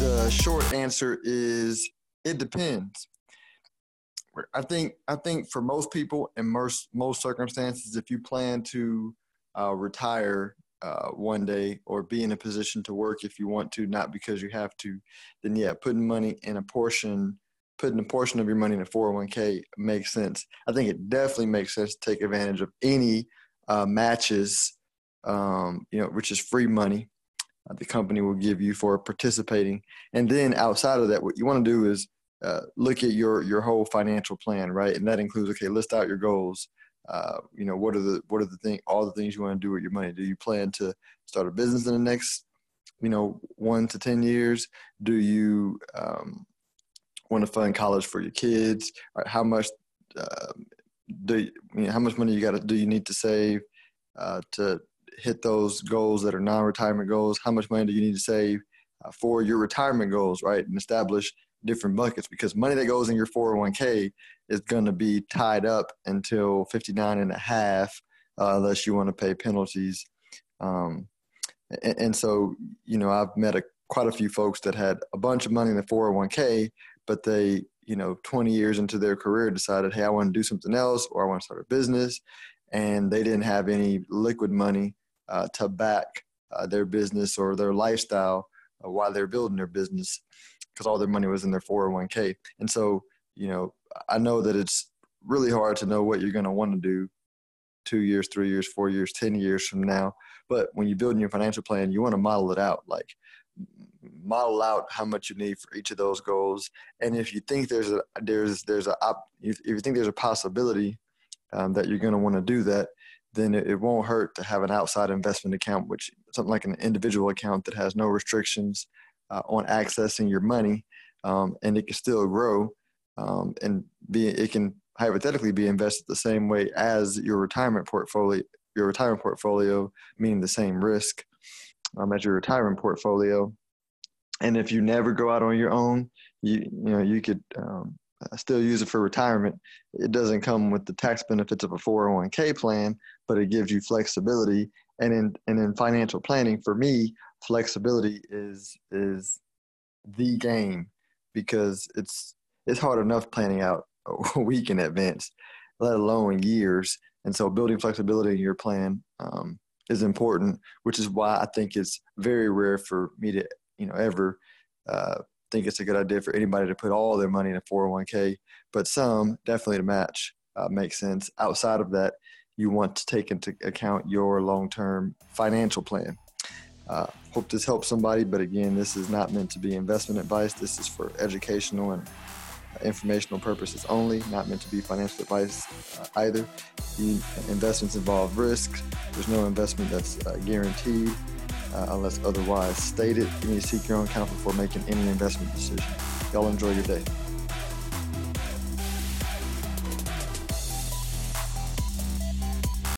the short answer is it depends. I think I think for most people in most most circumstances, if you plan to uh, retire uh, one day or be in a position to work if you want to, not because you have to, then yeah, putting money in a portion, putting a portion of your money in a 401k makes sense. I think it definitely makes sense to take advantage of any uh, matches, um, you know, which is free money the company will give you for participating. And then outside of that, what you want to do is uh, look at your your whole financial plan, right? And that includes okay, list out your goals. Uh, you know, what are the what are the thing all the things you want to do with your money? Do you plan to start a business in the next, you know, one to ten years? Do you um, want to fund college for your kids? Right, how much uh, do you, you know, how much money you got to do you need to save uh, to hit those goals that are non-retirement goals? How much money do you need to save uh, for your retirement goals, right? And establish different buckets because money that goes in your 401k is going to be tied up until 59 and a half uh, unless you want to pay penalties. Um, and, and, so, you know, I've met a, quite a few folks that had a bunch of money in the 401k, but they, you know, 20 years into their career decided, hey, I want to do something else or I want to start a business. And they didn't have any liquid money uh, to back uh, their business or their lifestyle uh, while they're building their business because all their money was in their 401k. And so, you know, I know that it's really hard to know what you're going to want to do two years, three years, four years, 10 years from now. But when you're building your financial plan, you want to model it out. Like, model out how much you need for each of those goals. And if you think there's a there's there's a if you think there's a possibility um, that you're going to want to do that, then it, won't hurt to have an outside investment account, which something like an individual account that has no restrictions uh, on accessing your money, um, and it can still grow um, and be it can hypothetically be invested the same way as your retirement portfolio. Your retirement portfolio, meaning the same risk um, as your retirement portfolio. And if you never go out on your own, you you know you could um, still use it for retirement. It doesn't come with the tax benefits of a 401k plan, but it gives you flexibility. And in and in financial planning, for me, flexibility is is the game because it's it's hard enough planning out a week in advance, let alone years. And so, building flexibility in your plan um, is important, which is why I think it's very rare for me to you know ever uh, think it's a good idea for anybody to put all their money in a 401k, but some definitely to match uh, makes sense. Outside of that, you want to take into account your long-term financial plan. Uh, hope this helps somebody, but again, this is not meant to be investment advice. This is for educational and informational purposes only, not meant to be financial advice uh, either. The investments involve risk. There's no investment that's uh, guaranteed uh, unless otherwise stated. You need to seek your own counsel before making any investment decision. Y'all enjoy your day.